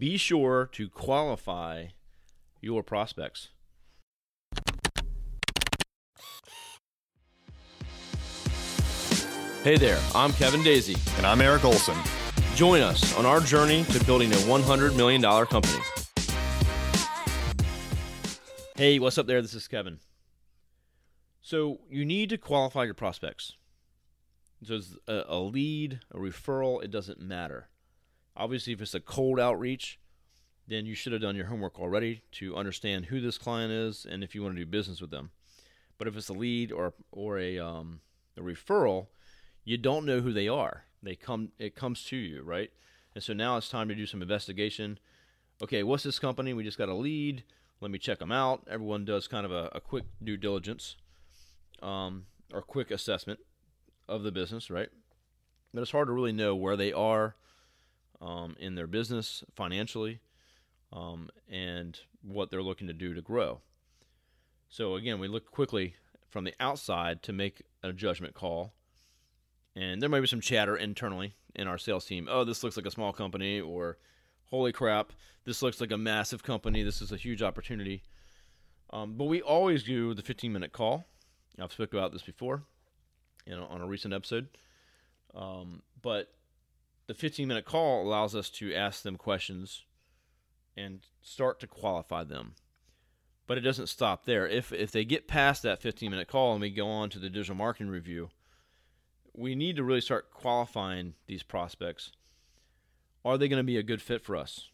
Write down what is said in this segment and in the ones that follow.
be sure to qualify your prospects. Hey there, I'm Kevin Daisy. And I'm Eric Olson. Join us on our journey to building a $100 million company. Hey, what's up there? This is Kevin. So, you need to qualify your prospects. So, it's a, a lead, a referral, it doesn't matter. Obviously, if it's a cold outreach, then you should have done your homework already to understand who this client is and if you want to do business with them. But if it's a lead or or a um, a referral, you don't know who they are. They come it comes to you, right? And so now it's time to do some investigation. Okay, what's this company? We just got a lead. Let me check them out. Everyone does kind of a, a quick due diligence um, or quick assessment of the business, right? But it's hard to really know where they are um, in their business financially um, and what they're looking to do to grow. So again, we look quickly from the outside to make a judgment call and there might be some chatter internally in our sales team. Oh, this looks like a small company, or holy crap, this looks like a massive company. This is a huge opportunity. Um, but we always do the 15 minute call. I've spoken about this before, you know, on a recent episode. Um, but the 15 minute call allows us to ask them questions and start to qualify them. But it doesn't stop there. If if they get past that 15 minute call and we go on to the digital marketing review, we need to really start qualifying these prospects. Are they going to be a good fit for us?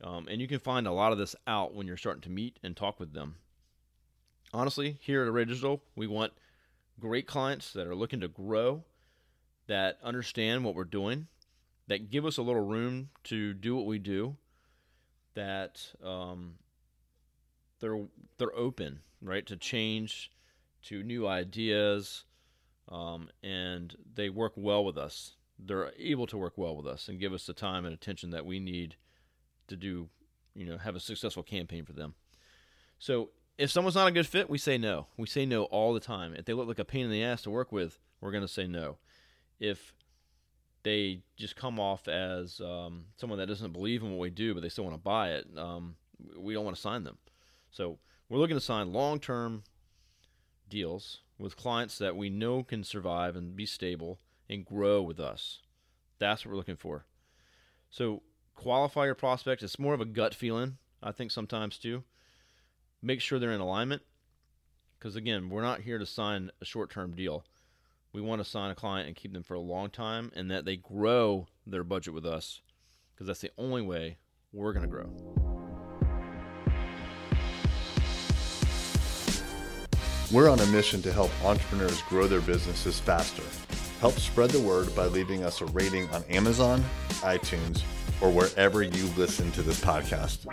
Um, and you can find a lot of this out when you're starting to meet and talk with them. Honestly, here at Array Digital, we want great clients that are looking to grow, that understand what we're doing, that give us a little room to do what we do, that um, they're they're open, right, to change, to new ideas, um, and they work well with us. They're able to work well with us and give us the time and attention that we need to do, you know, have a successful campaign for them. So if someone's not a good fit, we say no. We say no all the time. If they look like a pain in the ass to work with, we're going to say no. If they just come off as um, someone that doesn't believe in what we do, but they still want to buy it, um, we don't want to sign them. So we're looking to sign long term deals with clients that we know can survive and be stable and grow with us. That's what we're looking for. So qualify your prospects. It's more of a gut feeling, I think sometimes too. Make sure they're in alignment. Because again, we're not here to sign a short term deal. We want to sign a client and keep them for a long time and that they grow their budget with us because that's the only way we're going to grow. We're on a mission to help entrepreneurs grow their businesses faster. Help spread the word by leaving us a rating on Amazon, iTunes, or wherever you listen to this podcast.